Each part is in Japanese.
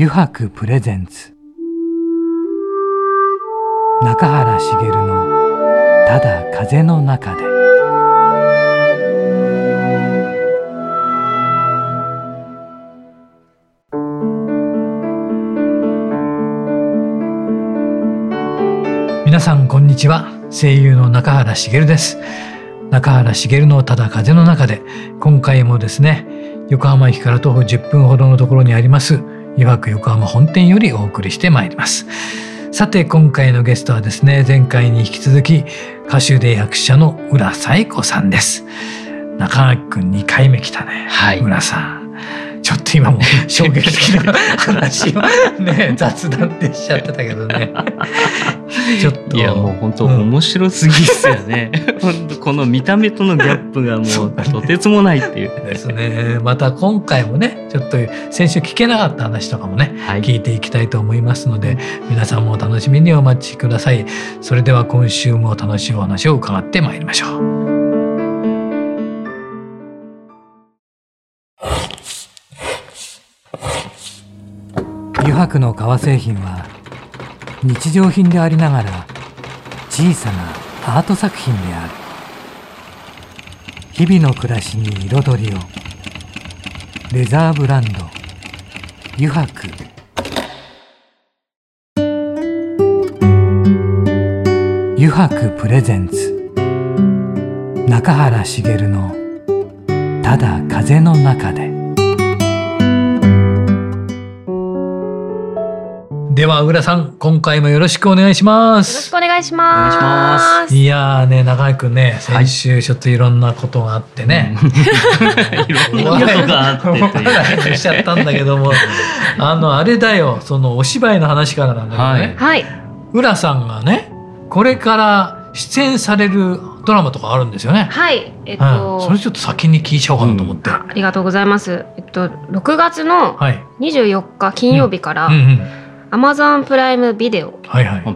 油白プレゼンツ。中原茂の「ただ風の中で」皆さんこんにちは。声優の中原茂です。中原茂のただ風の中で。今回もですね横浜駅から徒歩10分ほどのところにありますいわく横浜本店よりお送りしてまいります。さて今回のゲストはですね前回に引き続き歌手で役者の浦彩子さんです。中垣くん2回目来たね、はい、浦さん。ちょっと今も衝撃的な話をね雑談ってしちゃってたけどねちょっといやもう本当面白すぎっすよね、うん、この見た目とのギャップがもうとてつもないっていう、ですね。また今回もねちょっと先週聞けなかった話とかもね、はい、聞いていきたいと思いますので皆さんもお楽しみにお待ちください。それでは今週も楽しいお話を伺ってまいりましょう。油白の革製品は日常品でありながら小さなアート作品である。日々の暮らしに彩りを。レザーブランド。油白。油白プレゼンツ。中原茂の「ただ風の中で」では浦さん今回もよろしくお願いします。よろしくお願いします。いやね長井くんね先週ちょっといろんなことがあってね、はい、いろんなことがあってしちゃったんだけども。あのあれだよそのお芝居の話からなんだけどね、はい、浦さんがねこれから出演されるドラマとかあるんですよね。はい、えっと、うん、それちょっと先に聞いちゃおうかなと思って、うん、ありがとうございます。えっと6月の24日金曜日から、うんうんうんアマゾンプライムビデオ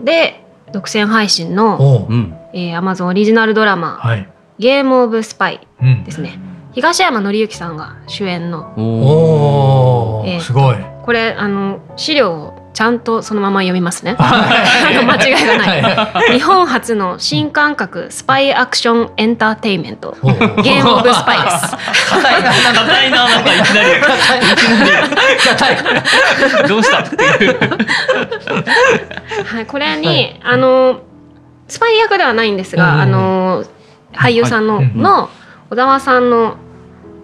で独占配信の、えー、アマゾンオリジナルドラマ、はい、ゲームオブスパイですね、うん、東山紀之さんが主演のお、えー、すごい。これあの資料をちゃんとそのまま読みますね。あの間違いがない。日本初の新感覚スパイアクションエンターテインメント。ゲームオブスパイです。硬いな、硬いな、なんかいきなり。硬い。どうしたっていう。はい、これに、あのスパイ役ではないんですが、あの俳優さんの、の小沢さんの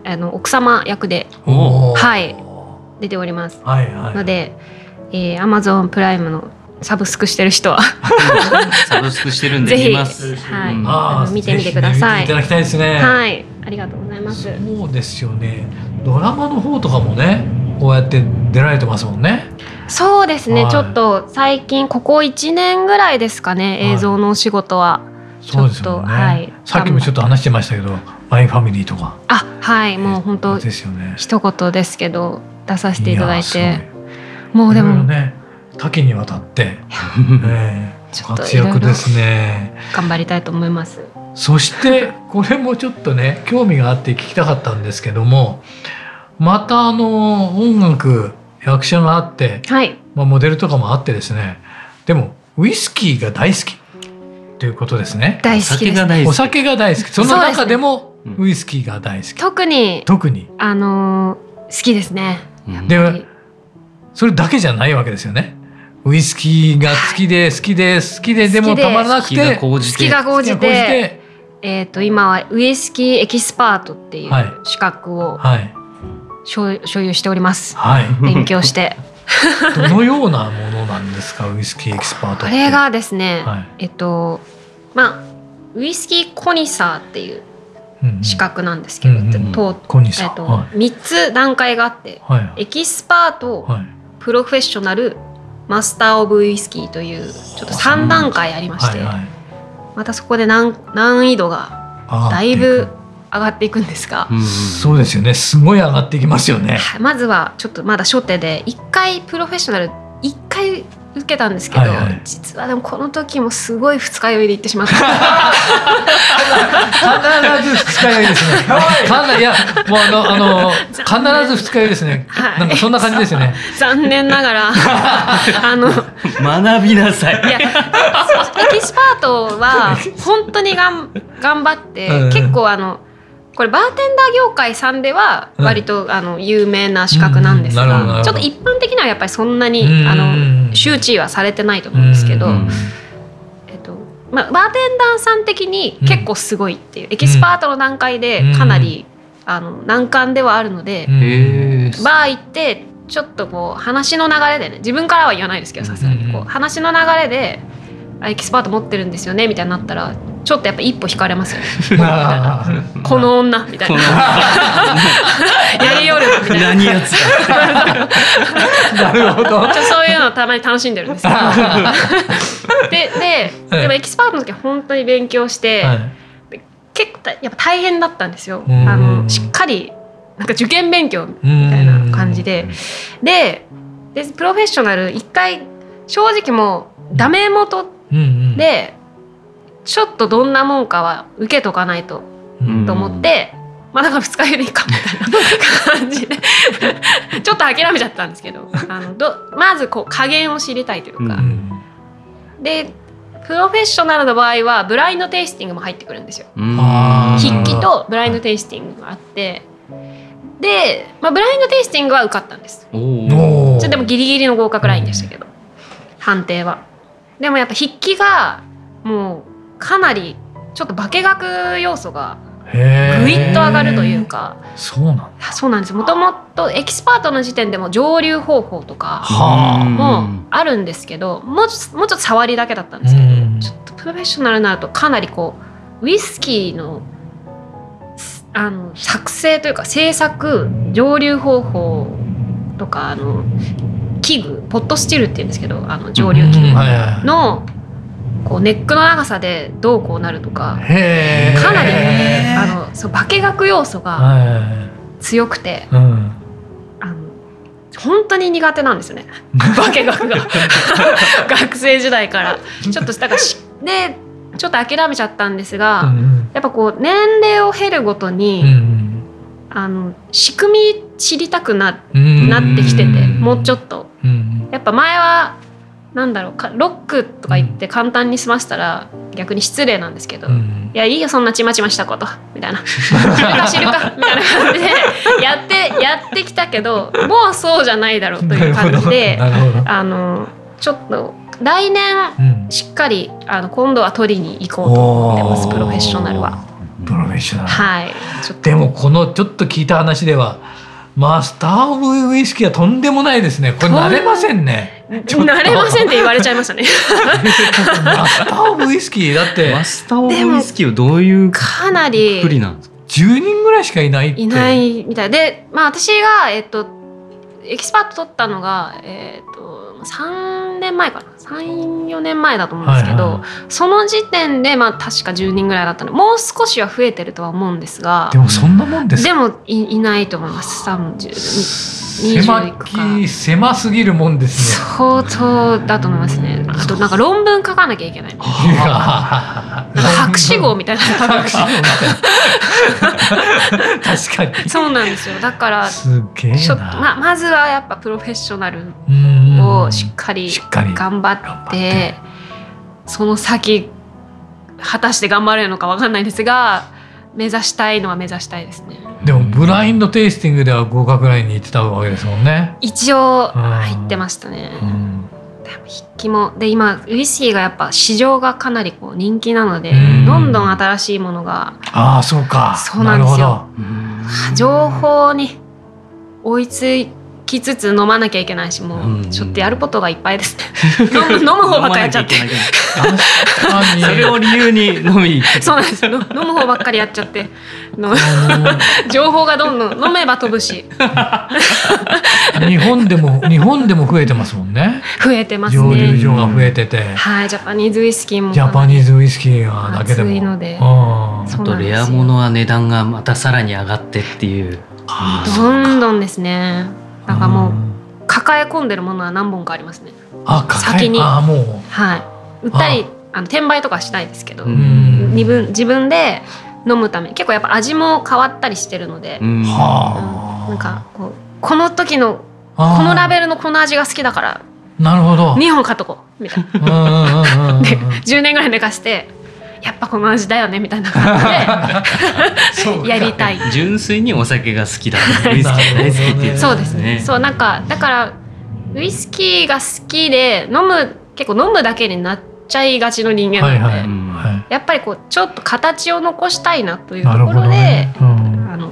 あの奥様役で、はい出ております。ので。えー、Amazon プライムのサブスクしてる人は サブスクしてるんで見ます。はい、うん、あ見てみてください。いただきたいですね。はい、ありがとうございます。そうですよね。ドラマの方とかもね、こうやって出られてますもんね。そうですね。はい、ちょっと最近ここ一年ぐらいですかね、映像のお仕事は。そうですよね、はい。さっきもちょっと話してましたけど、マイファミリーとか。あ、はい、もう本当ですよね。一言ですけど、出させていただいて。もうでもね多岐にわたって、えー、活躍ですね。頑張りたいと思います。そしてこれもちょっとね興味があって聞きたかったんですけどもまたあの音楽役者があって、はい、まあ、モデルとかもあってですねでもウイスキーが大好き。ということですね。大好きです、ね、お酒が大好き。その中でもウイスキーが大好き。特に特に。あのー、好きですね。でそれだけじゃないわけですよね。ウイスキーが好きで好きで好きでで。もたまらなくて好きが高じて。えー、と今はウイスキーエキスパートっていう資格を、はい、所有しております、はい、勉強して。どのようなものなんですかウイスキーエキスパートこれがですね、はい、えっとまあウイスキーコニサーっていう資格なんですけど、うんうんうん、とえっと、はい、3つ段階があって、はい、エキスパート、はいプロフェッショナルマスター・オブ・ウイスキーというちょっと3段階ありまして、はいはい、またそこで難難易度がだいぶ上がっていくんですが、そうですよね。すごい上がっていきますよね。まずはちょっとまだ初手で1回プロフェッショナル1回ウ受けたんですけど、はいはい、実はでもこの時もすごい二日酔いで行ってしまった必ず二日酔いですね。い。やもうあのあの必ず二日酔いですね、はい、なんかそんな感じですよね。残念ながら あの学びなさい。いやエキスパートは本当にがん頑張って、うん、結構あのこれバーテンダー業界さんでは割と、あの有名な資格なんですが、ちょっと一般的にはやっぱりそんなに、あの周知はされてないと思うんですけど、えっとまあ、バーテンダーさん的に結構すごいっていう、エキスパートの段階でかなり、あの難関ではあるので、バー行ってちょっとこう話の流れでね自分からは言わないですけどさすがにこう話の流れでエキスパート持ってるんですよねみたいになったらちょっとやっぱ一歩引かれますよね。この女みたいな。やりよるみたいな。何やつ なるほど。そういうのたまに楽しんでるんです でででもエキスパートの時は本当に勉強して、はい、結構やっぱ大変だったんですよ。あのしっかりなんか受験勉強みたいな感じで。ででプロフェッショナル一回正直もうダメ元でちょっとどんなもんかは受けとかないと、と思って、まあだから2日酔いでいいかみたいな感じで。ちょっと諦めちゃったんですけどあのどまずこう加減を知りたいというか、うん、でプロフェッショナルの場合はブラインドテイスティングも入ってくるんですよ。筆記とブラインドテイスティングがあって。で、まあ、ブラインドテイスティングは受かったんです。でもギリギリの合格ラインでしたけど。判定は。でもやっぱ筆記がもうかなりちょっと化学要素がぐいっと上がるというか。そうなんそうなんです。もともとエキスパートの時点でも蒸留方法とかもあるんですけどもうもうちょっと触りだけだったんですけどちょっとプロフェッショナルになるとかなりこうウイスキーのあの作成というか製作蒸留方法とかあの器具ポットスチルっていうんですけどあの蒸留器具のこうネックの長さでどうこうなるとかかなりあのそう化学要素が強くて、うん、あの本当に苦手なんですよね。化学が。学生時代から。ちょっとだからでちょっと諦めちゃったんですが、うん、やっぱこう年齢を経るごとに、うん、あの仕組み知りたくななってきててもうちょっと、やっぱ前はなんだろうかロックとか言って簡単に済ませたら逆に失礼なんですけど、うん、いやいいよそんなちまちましたことみたいな。知るか みたいな感じでやってやってきたけどもうそうじゃないだろうという感じで あのちょっと来年しっかり、あの今度は取りに行こうと思ってますプロフェッショナルは。プロフェッショナル。はい。でもこのちょっと聞いた話ではマスター・オブ・ウイスキーはとんでもないですね。これ慣れませんね慣れませんって言われちゃいましたね。マスター・オブ・ウイスキーだって。マスター・オブ・ウイスキーはどういうかなり不利なんですか？10人ぐらいしかいないいないみたい。でまあ私がえっとエキスパート取ったのがえっと3年前かな。3、4年前だと思うんですけど、はいはい、その時点でまあ確か10人ぐらいだったの。でもう少しは増えてるとは思うんですがでもそんなもんですでもいいないと思います。30狭き狭すぎるもんですね相当だと思いますねあとなんか論文書かなきゃいけない博士号みたいな博士号みたいな確かにそうなんですよだからすげえままずはやっぱプロフェッショナルをしっかり頑張ってその先果たして頑張れるのか分かんないですが目指したいのは目指したいですね。でもブラインドテイスティングでは合格ラインに行ってたわけですもんね。一応入ってましたね、うん、でも筆記も。で今ウイスキーがやっぱ市場がかなりこう人気なので、どんどん新しいものがああそうか。そうなんですよ。情報に追いついきつつ飲まなきゃいけないしもうちょっとやることがいっぱいですね。飲む飲む方ばっかりやっちゃって。それを理由に飲み。そうなんです。飲む方ばっかりやっちゃって。情報がどんどん飲めば飛ぶし。日本でも日本でも増えてますもんね。増えてますね。蒸留所が増えてて、はいジャパニーズウイスキーも。ジャパニーズウイスキーがだけでも。ので。あとレアものは値段がまたさらに上がってっていう。どんどんですねなんかもう抱え込んでるものは何本かありますね。あ先に。あもう。はい。売ったりあ。の転売とかしないですけど。自分自分で飲むため。結構やっぱ味も変わったりしてるので、うん、なんかこうこの時のこのラベルのこの味が好きだから。なるほど。2本買っとこう。みたいな。で10年ぐらい寝かしてやっぱこの味だよねみたいな感じで。やりたい。純粋にお酒が好きだウイスキー大好きっていう、ね、そうですね。そうなんかだからウイスキーが好きで飲む結構飲むだけになっちゃいがちの人間なので、はいはい。はい、やっぱりこうちょっと形を残したいなというところで、ね。うん、あの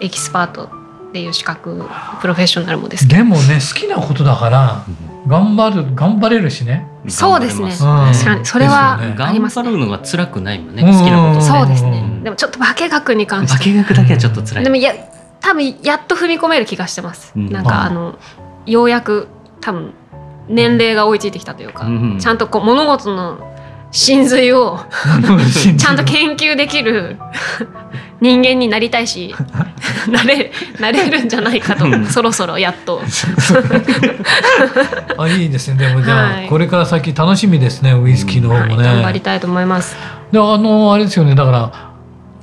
エキスパートっていう資格プロフェッショナルもですでもね好きなことだから頑張る頑張れるしねそうですね、確かに。それはあります、ね、頑張るのが辛くないもんね、好きなことそうですねでもちょっと化学に関して。化学だけはちょっと辛い。でもや多分やっと踏み込める気がしてます、なんかあのようやく多分年齢が追いついてきたというか、ちゃんとこう物事の真髄を ちゃんと研究できる人間になりたいし なれなれるんじゃないかとそろそろやっと。あいいですね。でもじゃあ、はい、これから先楽しみですねウイスキーの方もね、はい、頑張りたいと思います。であのあれですよね。だから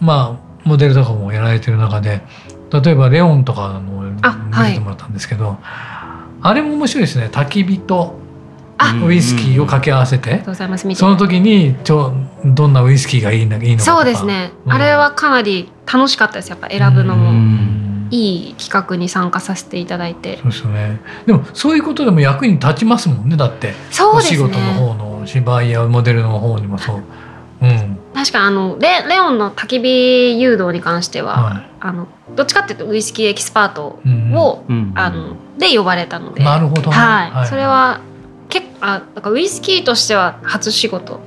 まあモデルとかもやられてる中で例えばレオンとかの見せてもらったんですけどあ,、あれも面白いですね。焚き火とウイスキーを掛け合わせて、その時にちょどんなウイスキーがいいのいいのそうですね、うん、あれはかなり楽しかったです。やっぱ選ぶのも。いい企画に参加させていただいて。そうですよね。でもそういうことでも役に立ちますもんねだって。そうです、ね、お仕事の方の芝居やモデルの方にもそう。うん、確かあのレレオンの焚き火誘導に関しては、はい、あのどっちかっていうとウイスキーエキスパートを、うん、あので呼ばれたので。なるほど、はい、はい、それは結構あだからウイスキーとしては初仕事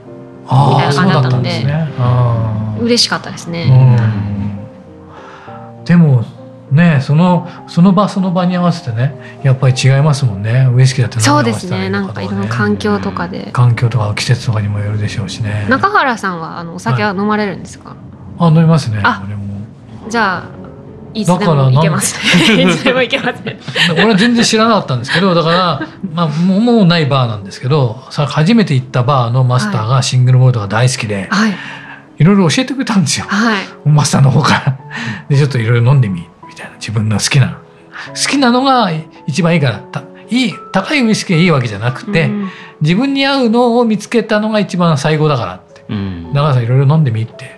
みたいな感じだったのでで、嬉しかったですね。でもねそのその場その場に合わせてねやっぱり違いますもんね。ウイスキーだってそうですね。なんかいろんな環境とかで、環境とか季節とかにもよるでしょうしね。中原さんはあのお酒は飲まれるんですか、はい、あ飲みますね。あじゃあいつでも行けます。いつでも行けます、俺は全然知らなかったんですけど、だから、まあ、もうないバーなんですけど、さ初めて行ったバーのマスターがシングルモルトが大好きで、はい、いろいろ教えてくれたんですよ。はい、マスターの方から。で、ちょっといろいろ飲んでみ、みたいな。自分の好きな。好きなのが一番いいから。いい高いウイスキーがいいわけじゃなくて、うん、自分に合うのを見つけたのが一番最後だからって、うん、長さんいろいろ飲んでみって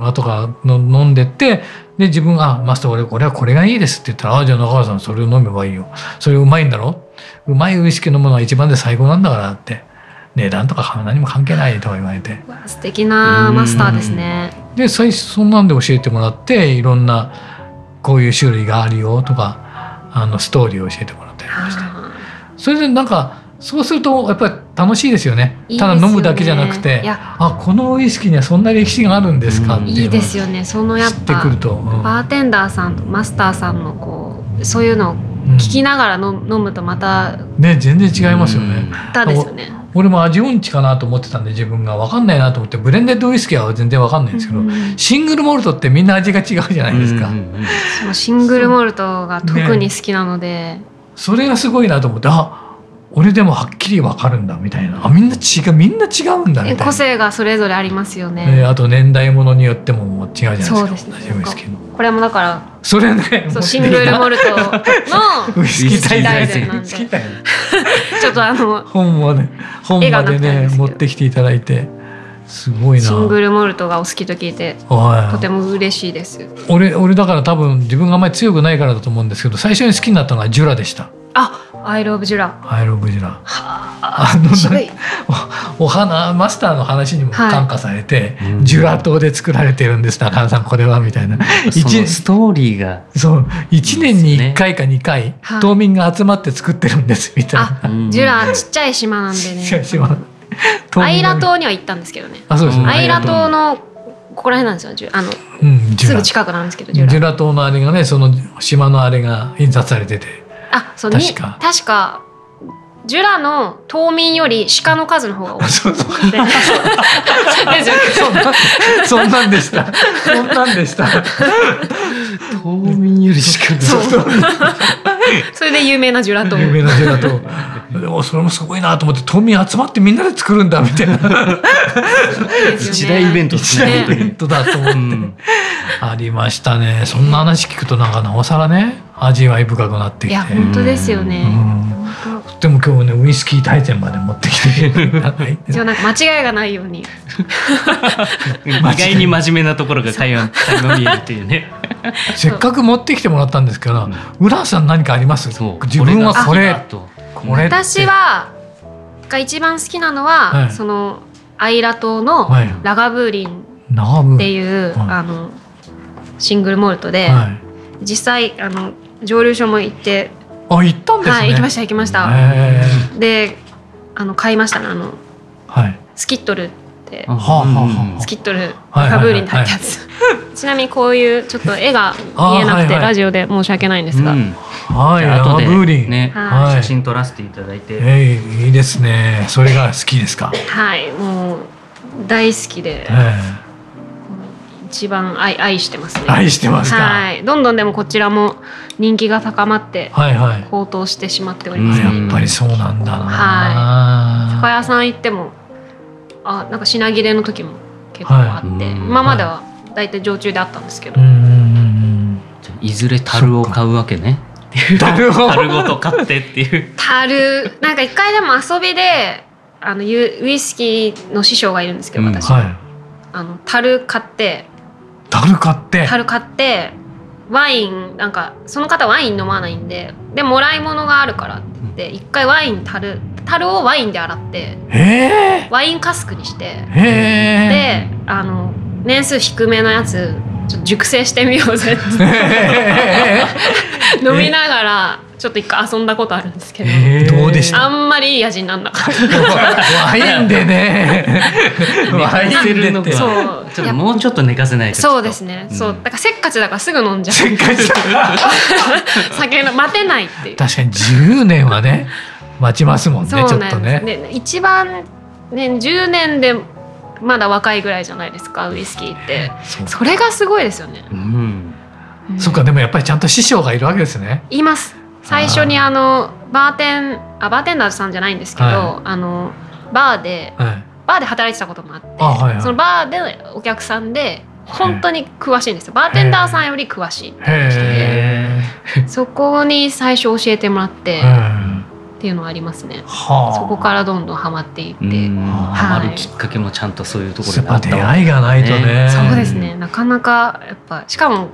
後か飲んでってで自分が「マスター俺俺はこれがいいです」って言ったら「ああじゃあ中川さんそれを飲めばいいよ。それうまいんだろ？うまいウイスキー飲むのは一番で最高なんだから」って。値段とか何も関係ないとか言われて。素敵なマスターですね。で最初そんなんで教えてもらっていろんなこういう種類があるよとかあのストーリーを教えてもらったりして。それでなんかそうするとやっぱり楽しいですよね。ただ飲むだけじゃなくてあこのウイスキーにはそんな歴史があるんですかっていういいですよね。そのやっぱくると、うん、バーテンダーさんとマスターさんのこうそういうのを聞きながらの、うん、飲むとまたね全然違いますよね。だですよね。俺も味音痴かなと思ってたんで自分が。分かんないなと思ってブレンデッドウイスキーは全然分かんないんですけど、うん、シングルモルトってみんな味が違うじゃないですか。そのシングルモルトが特に好きなので、ね、それがすごいなと思ってあ俺でもはっきり分かるんだみたいな。あみんな違うみんな違うんだみたいな。個性がそれぞれありますよね、えー、あと年代ものによっても違うじゃないですか。そうですね。これもだからそれねそうシングルモルトの ウイスキー大全なんで。ちょっとあの本もね本までね持ってきていただいてすごいな。シングルモルトがお好きと聞いてとても嬉しいです。俺俺だから多分自分があんまり強くないからだと思うんですけど最初に好きになったのがジュラでした。あアイロブジュラアイロブジュラあのおお花マスターの話にも感化されて、はい、ジュラ島で作られてるんです中野さんこれはみたいな。ストーリーが。そう1年に1回か2回、島民が集まって作ってるんですみたいな。ジュラちっちゃい島なんでね。ちっちゃい島アイラ島には行ったんですけどねあそうです、ね、アイラ島のここら辺なんですよあの、うん、すぐ近くなんですけどジュラ島のあれがねその島のあれが印刷されててあそう確か確かジュラの島民より鹿の数の方が多い。そうそう そんなんでした。そんなんでした。島民より鹿。そ れで有名なジュラト有名なジュラトでもそれもすごいなと思って島民集まってみんなで作るんだみたいな。一大イベント一大イベントだと思って、うん、ありましたね。そんな話聞くとなんかなおさらね味わい深くなってきて。いや本当ですよね、うんでも今日ねウイスキー大全まで持ってきて。じゃなんか間違いがないように。意外に真面目なところが垣間見えるっていうね。せっかく持ってきてもらったんですから、浦さん何かあります？自分はこれこれ。私はが一番好きなのは、はい、そのアイラ島のラガブーリン。っていう、はい、あのシングルモルトで、はい、実際あの蒸留所も行ってあ行ったんですね、はい、行きました行きました。であの買いましたねあの、はい、スキットルって。はあはあ、スキットルラブーリンに入ったやつ、ちなみにこういうちょっと絵が見えなくて、ラジオで申し訳ないんですが、はい、後でね、はい、写真撮らせていただいて、えー、いいですね。それが好きですか？はい、もう大好きで、えー、一番愛愛してますね。愛してますはい、どんどんでもこちらも人気が高まって、はいはい、高騰してしまっております、ね、やっぱりそうなんだな。はい。酒屋さん行っても、あ、なんか品切れの時も結構あって、はい、今までは大体常駐であったんですけど。いずれ樽を買うわけね。樽ごと買ってっていう。樽なんか一回でも遊びであのウイスキーの師匠がいるんですけど私、うん。はい、あの樽買って樽買って。樽買ってワインなんかその方ワイン飲まないんででもらい物があるからって言って一回ワイン樽樽をワインで洗ってワインカスクにしてであの年数低めのやつちょっと熟成してみようぜって。飲みながらちょっと一回遊んだことあるんですけど、えー、どうでした？あんまりいい味になんなかったワインでね。ワインでって。そう。ちょっともうちょっと寝かせないとそうですね、うん、そう。だからせっかちだからすぐ飲んじゃう。せっかち 酒の待てないっていう。確かに10年はね待ちますもんねちょっとね。ね一番ね10年でまだ若いぐらいじゃないですかウイスキーって。それがすごいですよね、うん、うん、そっかでもやっぱりちゃんと師匠がいるわけですね。います最初にあのバーテンあバーテンダーさんじゃないんですけど、はい、あのバーで、はい、バーで働いてたこともあって、はいはい、そのバーでお客さんで本当に詳しいんですよ。バーテンダーさんより詳しいそこに最初教えてもらってっていうのはありますね、はあ、そこからどんどんハマっていってハマるきっかけもちゃんとそういうところであった。出会いがないとね。そうですね。なかなかやっぱしかも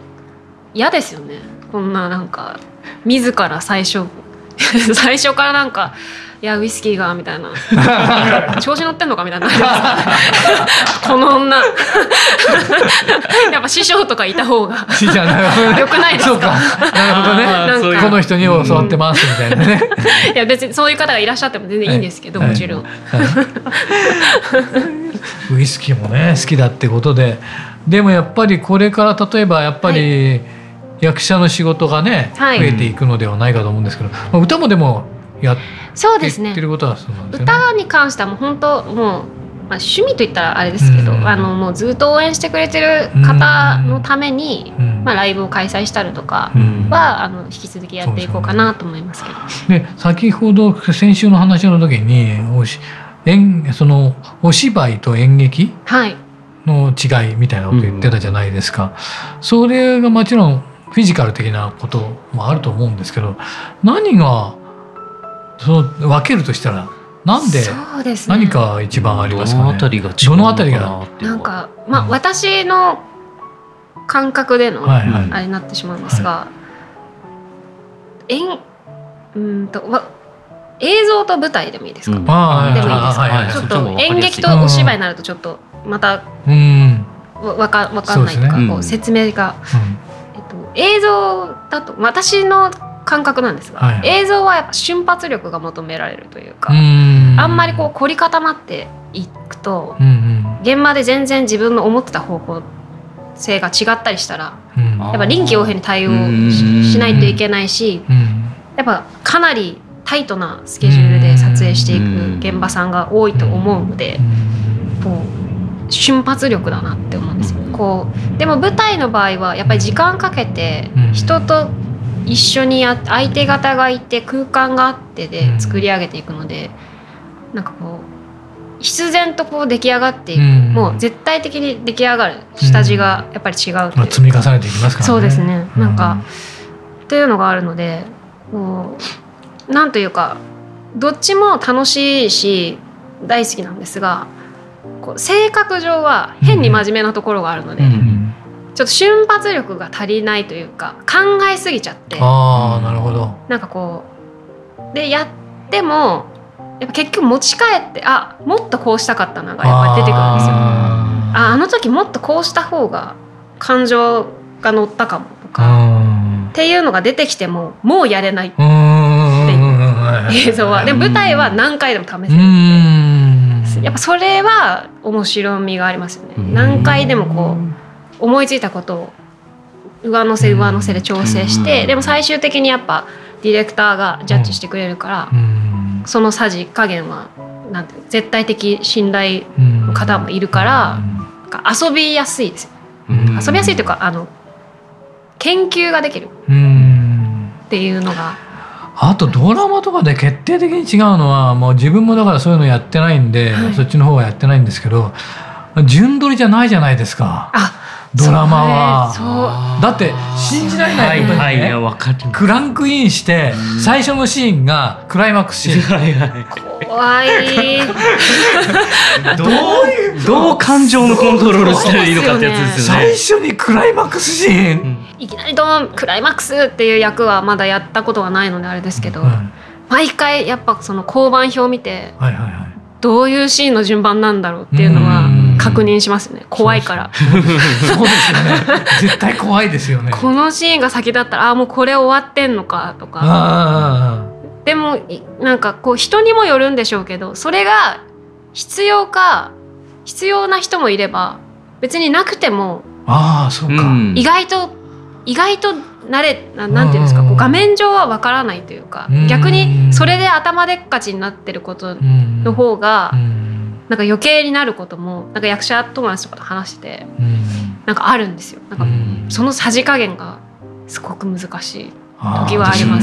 嫌ですよね。こんななんか自ら最初 最初からなんかいやウイスキーがみたいな。調子乗ってんのかみたいな。この女。やっぱ師匠とかいた方が。よくないですか？なるほどね。この人に教わってますみたいなね。いや別にそういう方がいらっしゃっても全然いいんですけど、はい、もちろん、はい、ウイスキーもね好きだってことで。でもやっぱりこれから例えばやっぱり、はい役者の仕事がね、はい、増えていくのではないかと思うんですけど、まあ、歌もでもやってってることはそうなんですね。歌に関してはもう本当もう、まあ、趣味といったらあれですけど、うん、あのもうずっと応援してくれてる方のために、うん、まあ、ライブを開催したりとかは、うん、あの引き続きやっていこうかなと思いますけど。で先ほど先週の話の時におし演そのお芝居と演劇の違いみたいなこと言ってたじゃないですか。それがもちろんフィジカル的なこともあると思うんですけど何がその分けるとしたらなんで何か一番ありますかね？どのあたりがどのあたりがなんかまあ、私の感覚でのあれになってしまうんですが、演うんとわ映像と舞台でもいいですか、うん、でもいいですか、ちょっと演劇とお芝居になるとちょっとまた、うん、わかわかんないとか、ね、こう説明が、映像だと私の感覚なんですが、はい、映像はやっぱ瞬発力が求められるというかあんまりこう凝り固まっていくと、うんうん、現場で全然自分の思ってた方向性が違ったりしたら、うん、やっぱ臨機応変に対応しないといけないし、うん、やっぱかなりタイトなスケジュールで撮影していく現場さんが多いと思うので、こう瞬発力だなって思うんですよ。こうでも舞台の場合はやっぱり時間かけて人と一緒にや相手方がいて空間があってで作り上げていくので、うん、なんかこう必然とこう出来上がっていく、うん、もう絶対的に出来上がる下地がやっぱり違う、まあ、積み重ねていきますからね。そうですね。なんか、っていうのがあるのでもうなんというかどっちも楽しいし大好きなんですがこう性格上は変に真面目なところがあるので、うん、ちょっと瞬発力が足りないというか考えすぎちゃって。あなるほど。なんかこうでやってもやっぱ結局持ち帰ってあもっとこうしたかったながやっぱり出てくるんですよ。ああの時もっとこうした方が感情が乗ったかもとかっていうのが出てきてももうやれないっていう映像は。でも舞台は何回でも試せるんでやっぱそれは面白みがありますよね。何回でもこう思いついたことを上乗せ上乗せで調整してでも最終的にやっぱディレクターがジャッジしてくれるからそのさじ加減はなんて絶対的信頼の方もいるから遊びやすいですよ。遊びやすいというかあの研究ができるっていうのが。あとドラマとかで決定的に違うのはもう自分もだからそういうのやってないんで、はい、そっちの方はやってないんですけど順取りじゃないじゃないですか。あドラマは。だって信じられないことにね、はいはい、クランクインして最初のシーンがクライマックスシーン、はいはい、怖いどうどう感情のコントロールしたらいいのかってやつですよね最初にクライマックスシーン、うん、いきなりドンクライマックスっていう役はまだやったことがないのであれですけど、うん、毎回やっぱその交番表を見て、はいはいはい、どういうシーンの順番なんだろうっていうのは確認しますね。怖いから。そうですよね。絶対怖いですよね。このシーンが先だったらあもうこれ終わってんのかとか。でもなんかこう人にもよるんでしょうけどそれが必要か必要な人もいれば別になくてもあそうか。意外と意外と慣れななんていうんですかこう画面上はわからないというか逆にそれで頭でっかちになってることの方がなんか余計になることもなんか役者友達とかと話しててなんかあるんですよ。なんかそのさじ加減がすごく難しい時はありま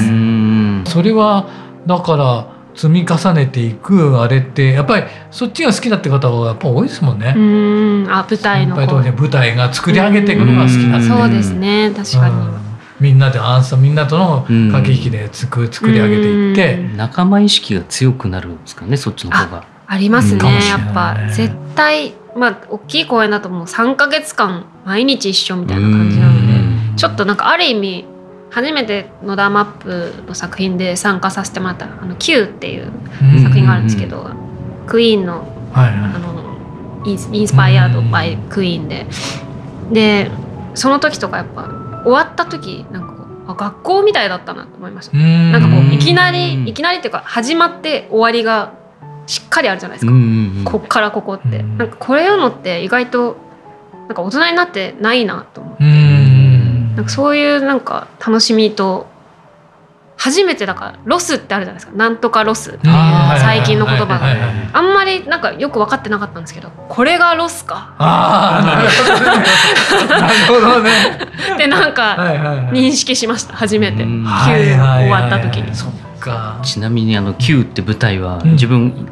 す。それはだから積み重ねていくあれってやっぱりそっちが好きだって方はやっぱ多いですもんね。うん。あ舞台の舞台が作り上げていくのが好きなん。で。そうですね。確かに。みんなでアンサーみんなとの駆け引きで作作り上げていって。仲間意識が強くなるんですかねそっちの方が。ありますね。やっぱ絶対まあ大きい公演だともう3か月間毎日一緒みたいな感じなのでちょっとなんかある意味初めて野田マップの作品で参加させてもらった「あの Q」っていう作品があるんですけど、クイーンの,、はいはい、あのインスパイアードバイクイーンで。でその時とかやっぱ終わった時なんかあ学校みたいだったなと思いました。なんかこういきなりいきなりっていうか始まって終わりがしっかりあるじゃないですか、こっからここって、なんかこれ読むのって意外となんか大人になってないなと思って、なんかそういうなんか楽しみと初めてだからロスってあるじゃないですか。なんとかロスっていう最近の言葉が。あんまりなんかよく分かってなかったんですけどこれがロスか。あなるほどね。でなんか認識しました。初めて。Q 終わった時に。ちなみにあの Q って舞台は自分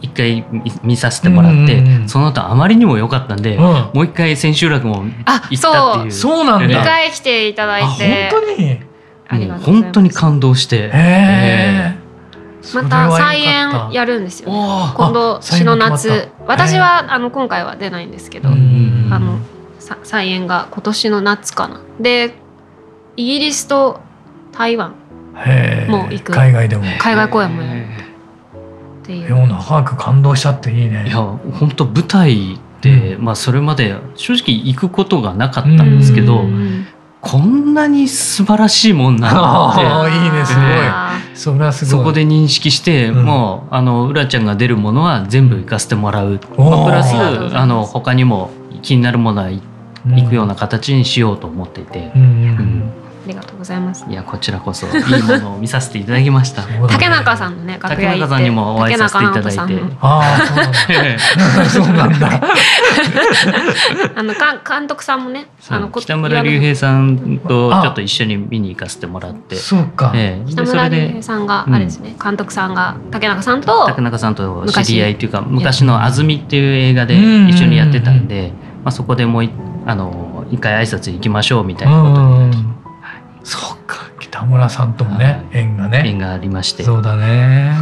一回見させてもらって、うんうんうん、その後あまりにも良かったんで、うん、もう一回千秋楽も行ったっていう。そう。なんだ。2回来ていただいて。本当に？う本当に感動して。えまた再演やるんですよ、ね、今度詩の夏。私はあの今回は出ないんですけど、あの再演が今年の夏かな。でイギリスと台湾も行く。海外でも。海外公演もやる。っていう。も長く感動しちゃっていいね。いや本当舞台で、うん、まあそれまで正直行くことがなかったんですけど。こんなに素晴らしいもんなんだって。いいねすごい。それはすごい。そこで認識して、うん、もうあのうらちゃんが出るものは全部行かせてもらう。まあ、プラスあの他にも気になるものは行くような形にしようと思っていて。うんありがとうございます。いやこちらこそいいものを見させていただきました。竹中さんのね 楽屋行って竹中さんにもお会いさせていただいて。ああそうなんだ。あのか監督さんもねあの北村隆平さんとちょっと一緒に見に行かせてもらって。そうか。ええ、北村隆平さんがあれですね、監督さんが竹中さんと竹中さんと知り合いっていうか昔の安住っていう映画で一緒にやってたんで、まあそこでもうあの一回挨拶行きましょうみたいなことで。そうか北村さんともね、縁がね。縁がありまして。そうだね。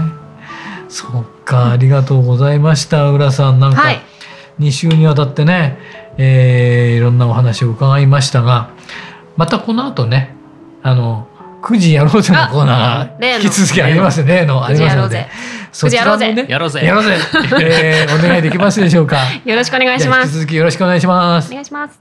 そっかありがとうございました浦さん。なんか2週にわたってね、はい、えー、いろんなお話を伺いましたがまたこの後ねあの9時やろうぜのコーナーが引き続きありますね。のありますので。そちらもねやろうぜ。やろうぜ、えー、お願いできますでしょうか。よろしくお願いします。引き続きよろしくお願いします。お願いします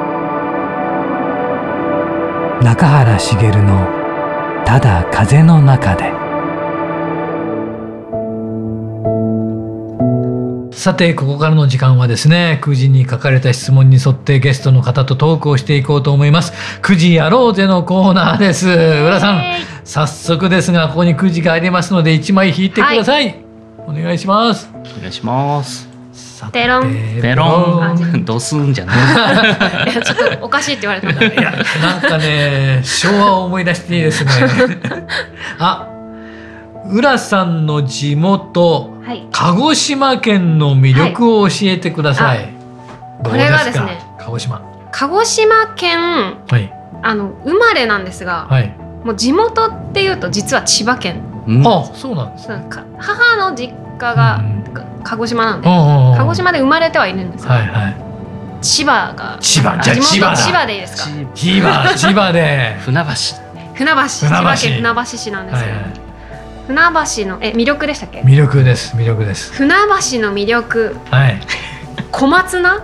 中原茂の「ただ風の中で。さてここからの時間はですね9時に書かれた質問に沿ってゲストの方とトークをしていこうと思います。9時やろうぜのコーナーです。浦さん早速ですがここに9時がありますので1枚引いてください、はい、お願いします。お願いしますペロン。ペロン。どうすんじゃな いちょっとおかしいって言われた。いやなんかね昭和を思い出していいですね。あ浦さんの地元、はい、鹿児島県の魅力を教えてください、はい、これがですね鹿児島。鹿児島県、はい、あの生まれなんですが、はい、もう地元っていうと実は千葉県、うん、あそうなんです母の実家が、うん鹿児島なんで。鹿児島で生まれてはいるんですが、はいはい、千葉が。千葉じゃ千葉千葉でいいですか？千葉千葉で。船橋。船橋。千葉県船橋市なんですよ、はいはい、船橋のえ魅力でしたっけ？魅力です魅力です。船橋の魅力。はい小松菜？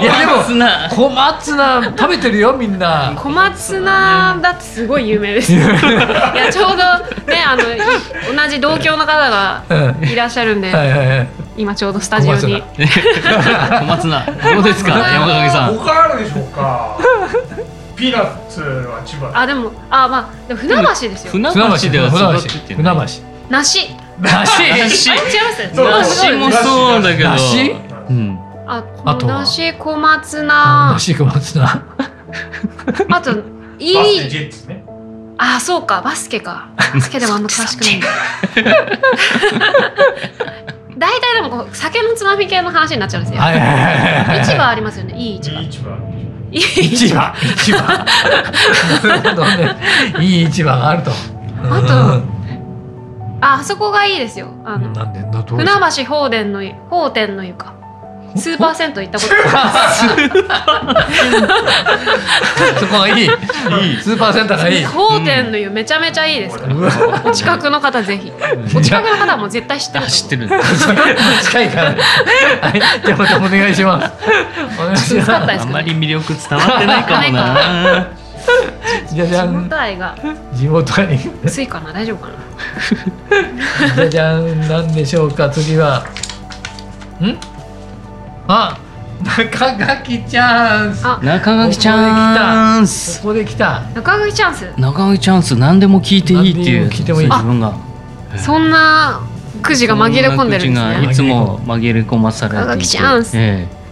いやでも小松菜。食べてるよみんな。小松菜だってすごい有名です。いやちょうどねあの同じ同郷の方がいらっしゃるんで、はいはいはい、今ちょうどスタジオに。小松菜。どうですか山上さん？他あるでしょうか。ピーナッツは千葉。あでもあまあでも船橋ですよ。船橋では船橋。梨梨。違います。梨もそうだけど。梨うん。ああと梨小松菜。梨小松菜。あといい。あそうか。バスケか。バスケでもあんま詳しくないんだ。大体でもこう酒のつまみ系の話になっちゃうんですよ、市場ありますよね。いい市場。市場。市場。市場。なるほどね。いい市場があると。あとあそこがいいですよ。あのなんで船橋放電の放天の湯かスーパー銭湯行ったこと。あそこがいいいいスーパーセンターがいい。放天の湯めちゃめちゃいいです。から、お近くの方ぜひ。お近くの方も絶対知ってる。知ってる近いからはいじゃあまたお願いします。お願いしますあんまり魅力伝わってないかもなじゃじゃん。地元愛が。地元愛薄いかな？大丈夫かな？じゃじゃん。なんでしょうか？次は。ん？あ中垣チャンス中垣チャンスここで来た。中垣チャンス中垣チャンス何でも聞いていいっていう。聞いてもいい。自分が。そんなくじが紛れ込んでるんですね。いつも紛れ込まされていて。中垣チャンス、ええ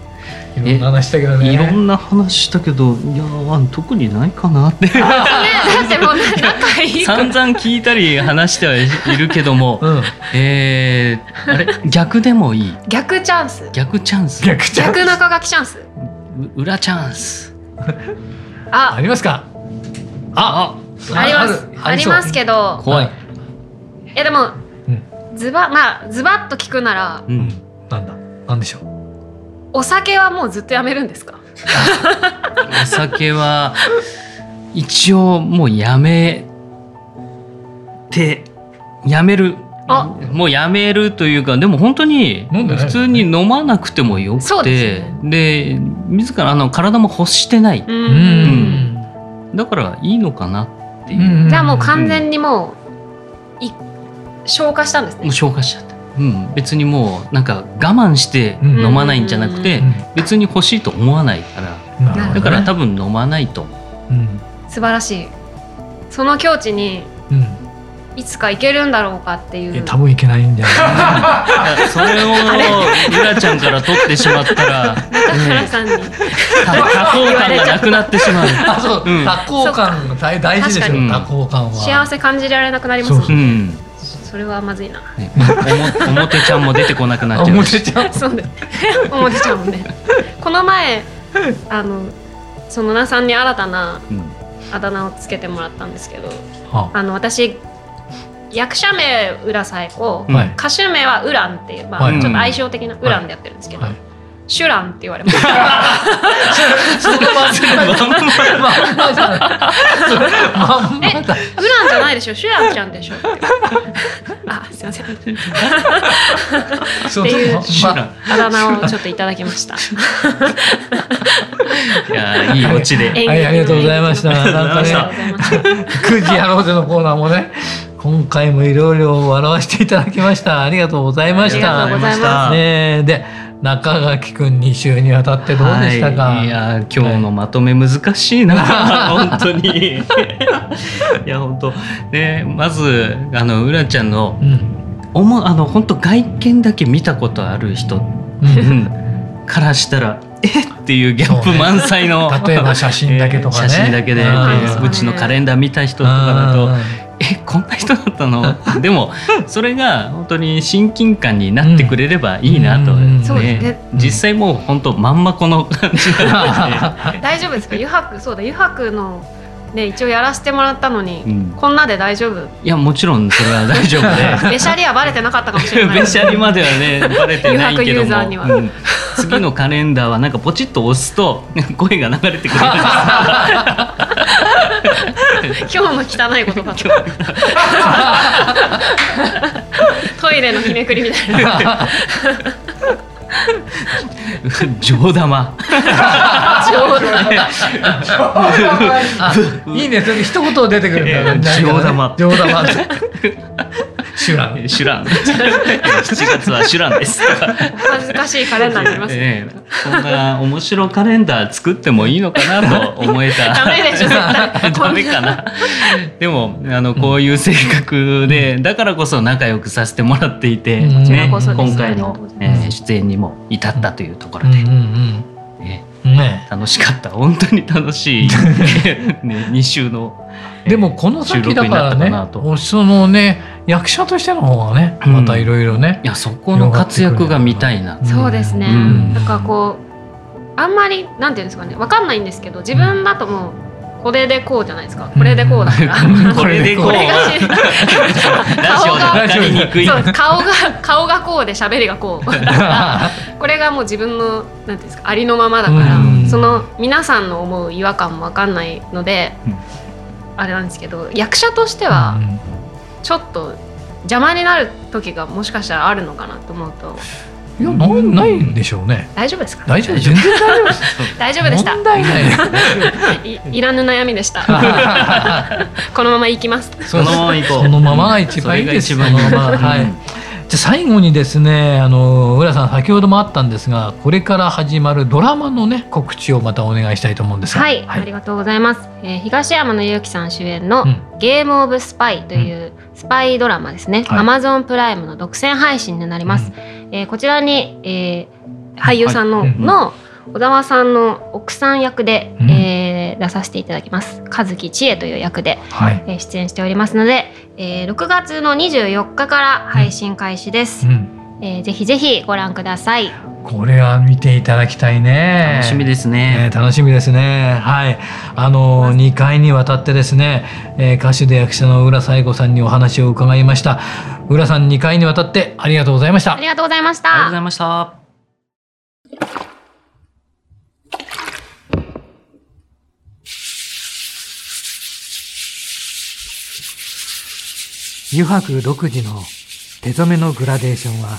いろんな話したけどね。いろんな話したけどいや特にないかなって。だってもう仲いい散々聞いたり話してはいるけども、うん、えー、あれ逆でもいい？逆チャンス。逆チャンス？逆チャンス？逆中書きチャンス。裏チャンス。あ。ありますか？あ。あ。ります。ありますけど。怖い。えでも、うん、ズバまあズバッと聞くなら、うん、なんだ？なんでしょう？お酒はもうずっとやめるんですか？お酒は一応もうやめてやめる。もうやめるというかでも本当に普通に飲まなくてもよくてで、ね、自らあの体も欲してない、うん、だからいいのかなっていう。じゃあもう完全にもう、消化したんですね。もう消化しちゃった。うん、別にもうなんか我慢して飲まないんじゃなくて、別に欲しいと思わないから。だから多分飲まないと思う、うん、素晴らしい。その境地に、いつか行けるんだろうかっていう。多分いけないんじゃない？それをうらちゃんから取ってしまったら中原さんに。多幸感がなくなってしまう。あそう、うん、多幸感大大事ですよ多幸感は。幸せ感じられなくなりますねそれはまずいな、ね、おも 表ちゃんも出てこなくなっちゃう。表ちゃん？そう で表ちゃんもね。この前あのそのなさんに新たなあだ名をつけてもらったんですけど、うん、あの私役者名浦最高、はい、歌手名はウランっていう、まあ、ちょっと相性的なウランでやってるんですけど、はいシュランって言われました。そのまんままんまじゃない。え、ウランじゃないでしょ。シュランちゃんでしょ。あ、すみません。っていうあだ名をちょっといただきました。いやいいオチで。はい、ありがとうございました。なんかね、くじやろうぜのコーナーもね。今回もいろいろ笑わせていただきました。ありがとうございました。ありがとうございます。ね、で中垣くん2週にわたってどうでしたか、はい、いや今日のまとめ難しいな、はい、本当に。いや本当。ねまずあのうらちゃんの、うん、おもあの本当外見だけ見たことある人、うん、からしたらえ？っていうギャップ満載の、ね、例えば写真だけとかね、写真だけで、うちのカレンダー見た人とかだとえ？こんな人だったの？でもそれが本当に親近感になってくれればいいなと、ね。実際もう本当まんまこの感じなので大丈夫ですか？油白そうだ油白のね、一応やらせてもらったのに、うん、こんなで大丈夫？いやもちろんそれは大丈夫で。べしゃりはバレてなかったかもしれない。べしゃりまではね バレてないけども、うん、次のカレンダーはなんかポチッと押すと声が流れてくる 今日の汚い言葉 トイレのひねくりみたいな 上玉。いいね。それ一言出てくるんだ。上玉。上玉シュラン。シュラン。七月はシュランです。恥ずかしいカレンダーになりますね。そんな面白カレンダー作ってもいいのかなと思えた。ダメでしょ。ダメかな。でもあのこういう性格で、だからこそ仲良くさせてもらっていて、ね、今回の、え出演にも至ったというところで。ねね、楽しかった。本当に楽しい、ね、2週のでもこの先だからねそのね役者としての方がねまたいろいろね、いやそこの活躍が見たいな、そうですね、うん、なんかこうあんまりなんていうんですかねわかんないんですけど自分だともうこれでこうじゃないですか。これでこうだから、これでこう。顔が顔が顔がこうで喋りがこう。これがもう自分のなんていうんですかありのままだから、その皆さんの思う違和感もわかんないので、あれなんですけど役者としてはちょっと邪魔になる時がもしかしたらあるのかなと思うと。いやないないんでしょうね。大丈夫ですか？大丈夫全然大丈夫です。大丈夫でした。問題ないい。いらぬ悩みでした。このまま行きます。そのまま行こう。そのままが一番いいです。そのままはい。じゃ最後にですねあの浦さん先ほどもあったんですがこれから始まるドラマのね告知をまたお願いしたいと思うんですが、はい、はい、ありがとうございます、えー、東山紀之さん主演の、ゲームオブスパイというスパイドラマですね、アマゾンプライムの独占配信になります、うん、えー、こちらに、えー、俳優さんのはい、の小沢さんの奥さん役で、うん、えー、出させていただきます。和樹千恵という役で、はい、えー、出演しておりますので、えー、6月の24日から配信開始です、うん、えー、ぜひぜひご覧くださいこれは見ていただきたいね。楽しみですね。えー、楽しみですね。はい。あの、2回にわたってですね、えー、歌手で役者の浦最子さんにお話を伺いました。浦さん2回にわたってありがとうございました。ありがとうございました。ありがとうございました。油白独自の手染めのグラデーションは、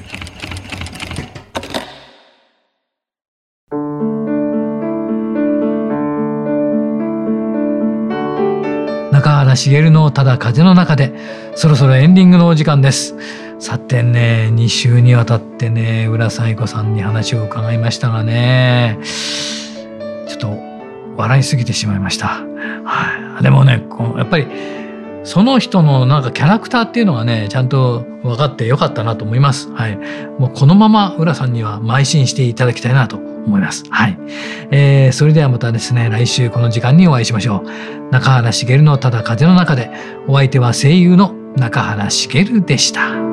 中原茂のただ風の中でそろそろエンディングのお時間です。さてね2週にわたってね浦彩子さんに話を伺いましたがねちょっと笑いすぎてしまいました、はい、でもねやっぱりその人のなんかキャラクターっていうのがねちゃんと分かってよかったなと思います。はい、もうこのまま浦さんには邁進していただきたいなと思います。はい、えー、それではまたですね来週この時間にお会いしましょう。中原茂のただ風の中でお相手は声優の中原茂でした。